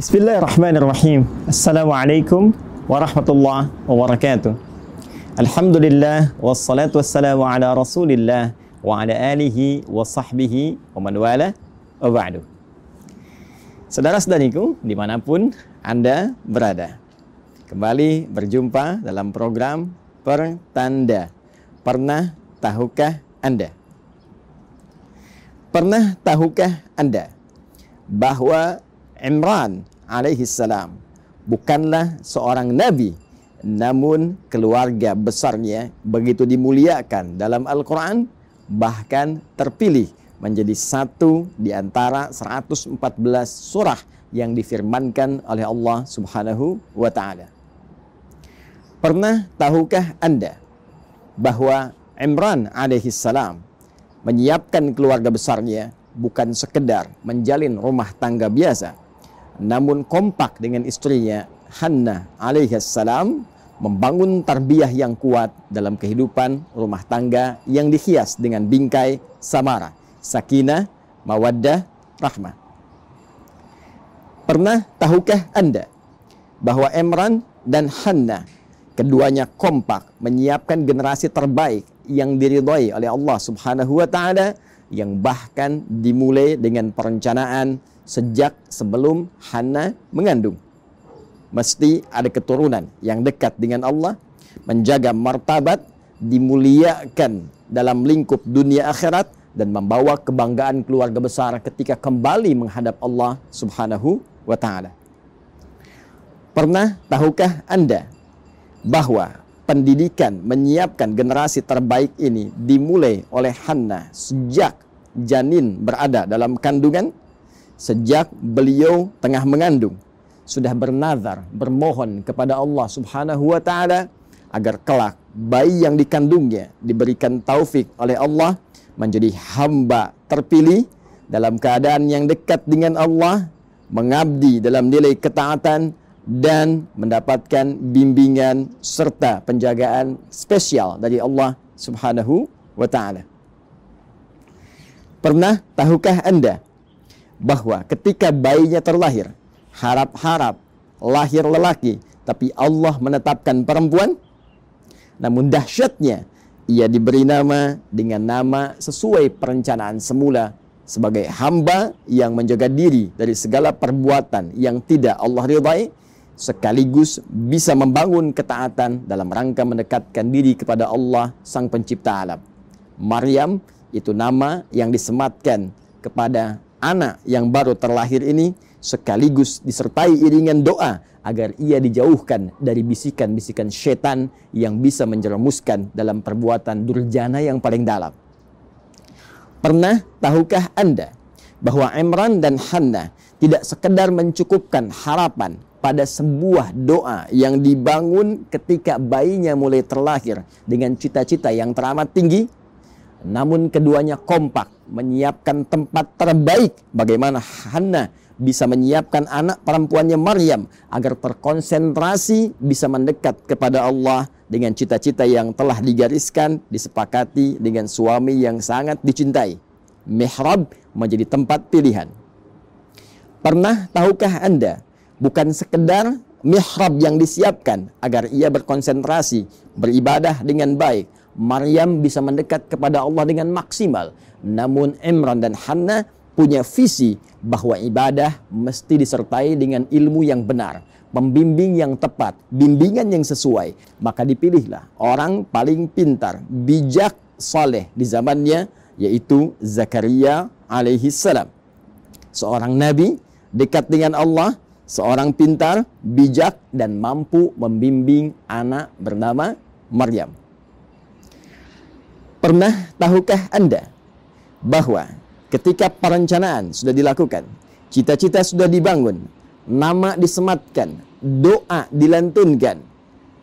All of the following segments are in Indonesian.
Bismillahirrahmanirrahim. Assalamualaikum warahmatullahi wabarakatuh. Alhamdulillah wassalatu wassalamu ala Rasulillah wa ala alihi wa sahbihi wa man wala wa ba'du. Saudara-saudariku di mana pun Anda berada. Kembali berjumpa dalam program Pertanda. Pernah tahukah Anda? Pernah tahukah Anda bahwa Imran alaihi salam bukanlah seorang nabi namun keluarga besarnya begitu dimuliakan dalam Al-Qur'an bahkan terpilih menjadi satu di antara 114 surah yang difirmankan oleh Allah Subhanahu wa taala. Pernah tahukah Anda bahwa Imran alaihi salam menyiapkan keluarga besarnya bukan sekedar menjalin rumah tangga biasa, namun kompak dengan istrinya Hanna alaihissalam membangun tarbiyah yang kuat dalam kehidupan rumah tangga yang dihias dengan bingkai samara, sakinah, mawaddah, rahmah. Pernah tahukah Anda bahwa Emran dan Hanna keduanya kompak menyiapkan generasi terbaik yang diridhoi oleh Allah Subhanahu wa taala yang bahkan dimulai dengan perencanaan sejak sebelum Hana mengandung. Mesti ada keturunan yang dekat dengan Allah, menjaga martabat, dimuliakan dalam lingkup dunia akhirat dan membawa kebanggaan keluarga besar ketika kembali menghadap Allah Subhanahu wa taala. Pernah tahukah Anda bahwa pendidikan menyiapkan generasi terbaik ini dimulai oleh Hannah sejak janin berada dalam kandungan sejak beliau tengah mengandung sudah bernazar bermohon kepada Allah Subhanahu wa taala agar kelak bayi yang dikandungnya diberikan taufik oleh Allah menjadi hamba terpilih dalam keadaan yang dekat dengan Allah mengabdi dalam nilai ketaatan dan mendapatkan bimbingan serta penjagaan spesial dari Allah Subhanahu wa taala. Pernah tahukah Anda bahwa ketika bayinya terlahir, harap-harap lahir lelaki, tapi Allah menetapkan perempuan. Namun dahsyatnya, ia diberi nama dengan nama sesuai perencanaan semula sebagai hamba yang menjaga diri dari segala perbuatan yang tidak Allah ridhai sekaligus bisa membangun ketaatan dalam rangka mendekatkan diri kepada Allah sang pencipta alam. Maryam itu nama yang disematkan kepada anak yang baru terlahir ini sekaligus disertai iringan doa agar ia dijauhkan dari bisikan-bisikan setan yang bisa menjerumuskan dalam perbuatan durjana yang paling dalam. Pernah tahukah Anda bahwa Imran dan Hanna tidak sekedar mencukupkan harapan pada sebuah doa yang dibangun ketika bayinya mulai terlahir dengan cita-cita yang teramat tinggi, namun keduanya kompak menyiapkan tempat terbaik bagaimana Hana bisa menyiapkan anak perempuannya Maryam agar terkonsentrasi bisa mendekat kepada Allah dengan cita-cita yang telah digariskan disepakati dengan suami yang sangat dicintai. Mihrab menjadi tempat pilihan. Pernah tahukah Anda bukan sekedar mihrab yang disiapkan agar ia berkonsentrasi beribadah dengan baik, Maryam bisa mendekat kepada Allah dengan maksimal. Namun Imran dan Hanna punya visi bahwa ibadah mesti disertai dengan ilmu yang benar, pembimbing yang tepat, bimbingan yang sesuai. Maka dipilihlah orang paling pintar, bijak, saleh di zamannya yaitu Zakaria alaihi salam. Seorang nabi dekat dengan Allah, seorang pintar, bijak dan mampu membimbing anak bernama Maryam. Pernah tahukah Anda bahwa ketika perencanaan sudah dilakukan, cita-cita sudah dibangun, nama disematkan, doa dilantunkan,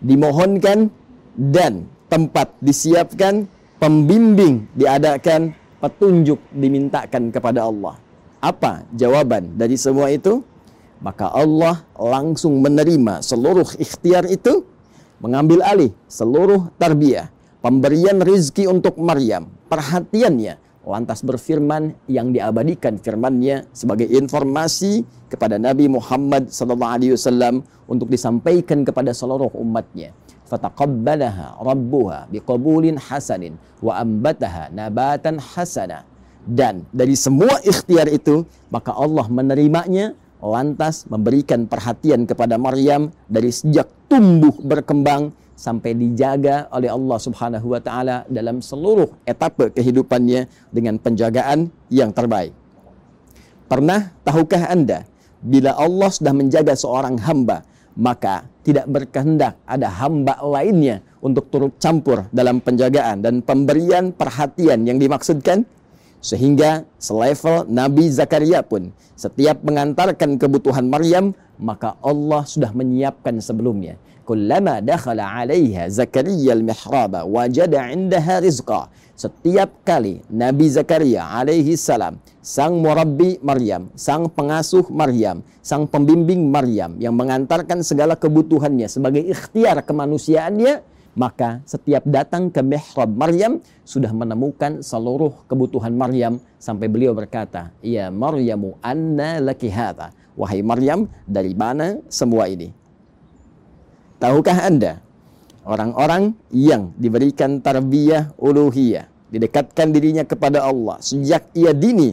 dimohonkan dan tempat disiapkan, pembimbing diadakan, petunjuk dimintakan kepada Allah. Apa jawaban dari semua itu? Maka Allah langsung menerima seluruh ikhtiar itu, mengambil alih seluruh tarbiyah, pemberian rizki untuk Maryam, perhatiannya lantas berfirman yang diabadikan firmannya sebagai informasi kepada Nabi Muhammad SAW untuk disampaikan kepada seluruh umatnya. Fataqabbalaha rabbuha biqabulin hasanin wa ambataha nabatan hasana. Dan dari semua ikhtiar itu, maka Allah menerimanya lantas memberikan perhatian kepada Maryam dari sejak tumbuh berkembang sampai dijaga oleh Allah Subhanahu wa taala dalam seluruh etapa kehidupannya dengan penjagaan yang terbaik. Pernah tahukah Anda bila Allah sudah menjaga seorang hamba, maka tidak berkehendak ada hamba lainnya untuk turut campur dalam penjagaan dan pemberian perhatian yang dimaksudkan sehingga selevel Nabi Zakaria pun setiap mengantarkan kebutuhan Maryam maka Allah sudah menyiapkan sebelumnya kullama dakhala 'alaiha Zakaria al-mihraba wajada 'indaha rizqa. Setiap kali Nabi Zakaria alaihi salam, sang murabbi Maryam, sang pengasuh Maryam, sang pembimbing Maryam yang mengantarkan segala kebutuhannya sebagai ikhtiar kemanusiaannya, maka setiap datang ke mihrab Maryam sudah menemukan seluruh kebutuhan Maryam sampai beliau berkata, "Ya Maryamu, anna laki hadha?" Wahai Maryam, dari mana semua ini? Tahukah Anda orang-orang yang diberikan tarbiyah uluhiyah, didekatkan dirinya kepada Allah sejak ia dini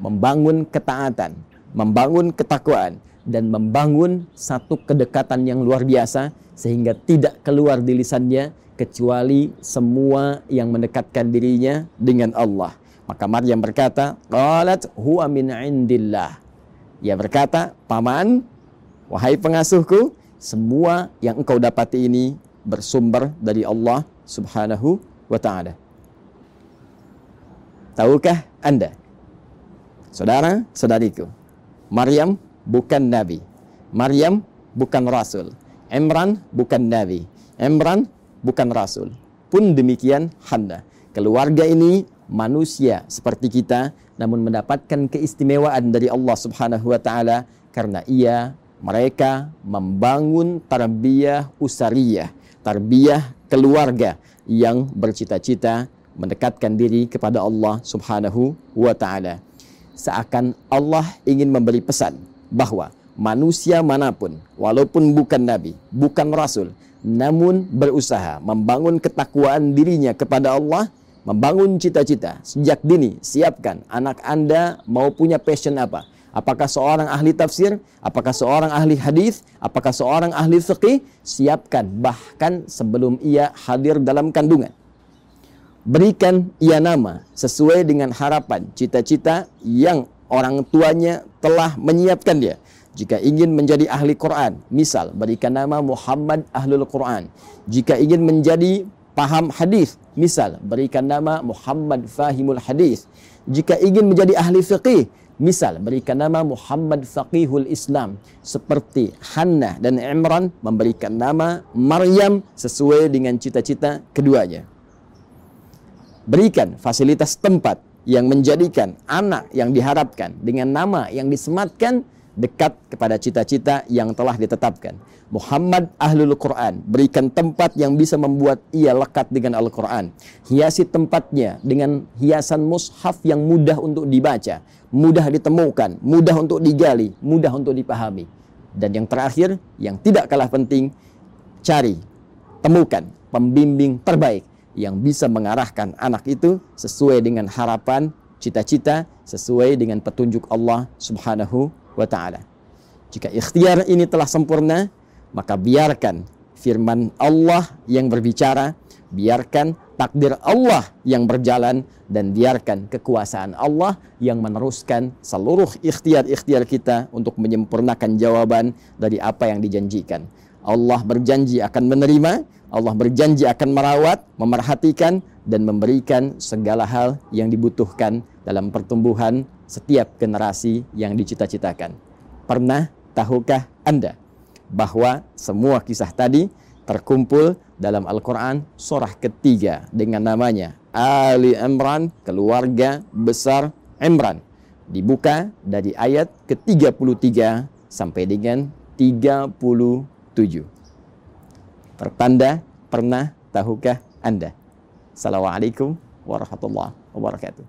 membangun ketaatan, membangun ketakwaan dan membangun satu kedekatan yang luar biasa sehingga tidak keluar di lisannya kecuali semua yang mendekatkan dirinya dengan Allah. Maka Maryam berkata, "Qalat huwa min indillah." Ia berkata, "Paman, wahai pengasuhku, semua yang engkau dapati ini bersumber dari Allah Subhanahu wa taala. Tahukah Anda? Saudara, saudariku, Maryam bukan nabi. Maryam bukan rasul. Imran bukan nabi. Imran bukan rasul. Pun demikian Handa. Keluarga ini manusia seperti kita namun mendapatkan keistimewaan dari Allah Subhanahu wa taala karena ia mereka membangun tarbiyah usariyah, tarbiyah keluarga yang bercita-cita mendekatkan diri kepada Allah Subhanahu wa taala. Seakan Allah ingin memberi pesan bahwa manusia mana pun walaupun bukan nabi, bukan rasul, namun berusaha membangun ketakwaan dirinya kepada Allah, membangun cita-cita sejak dini, siapkan anak Anda mau punya passion apa? Apakah seorang ahli tafsir? Apakah seorang ahli hadis? Apakah seorang ahli fikih? Siapkan bahkan sebelum ia hadir dalam kandungan. Berikan ia nama sesuai dengan harapan, cita-cita yang orang tuanya telah menyiapkan dia. Jika ingin menjadi ahli Quran, misal berikan nama Muhammad Ahlul Quran. Jika ingin menjadi paham hadis, misal berikan nama Muhammad Fahimul Hadis. Jika ingin menjadi ahli fiqih, Misal berikan nama Muhammad Faqihul Islam seperti Hannah dan Imran memberikan nama Maryam sesuai dengan cita-cita keduanya. Berikan fasilitas tempat yang menjadikan anak yang diharapkan dengan nama yang disematkan dekat kepada cita-cita yang telah ditetapkan. Muhammad Ahlul Quran, berikan tempat yang bisa membuat ia lekat dengan Al-Quran. Hiasi tempatnya dengan hiasan mushaf yang mudah untuk dibaca, mudah ditemukan, mudah untuk digali, mudah untuk dipahami. Dan yang terakhir, yang tidak kalah penting, cari, temukan pembimbing terbaik yang bisa mengarahkan anak itu sesuai dengan harapan, cita-cita, sesuai dengan petunjuk Allah Subhanahu wa taala. Jika ikhtiar ini telah sempurna, maka biarkan firman Allah yang berbicara, biarkan takdir Allah yang berjalan dan biarkan kekuasaan Allah yang meneruskan seluruh ikhtiar-ikhtiar kita untuk menyempurnakan jawaban dari apa yang dijanjikan. Allah berjanji akan menerima, Allah berjanji akan merawat, memerhatikan dan memberikan segala hal yang dibutuhkan dalam pertumbuhan setiap generasi yang dicita-citakan. Pernah tahukah Anda bahwa semua kisah tadi terkumpul dalam Al-Quran surah ketiga dengan namanya Ali Imran, keluarga besar Imran. Dibuka dari ayat ke-33 sampai dengan tujuh. Pertanda pernah tahukah Anda? Assalamualaikum warahmatullahi wabarakatuh.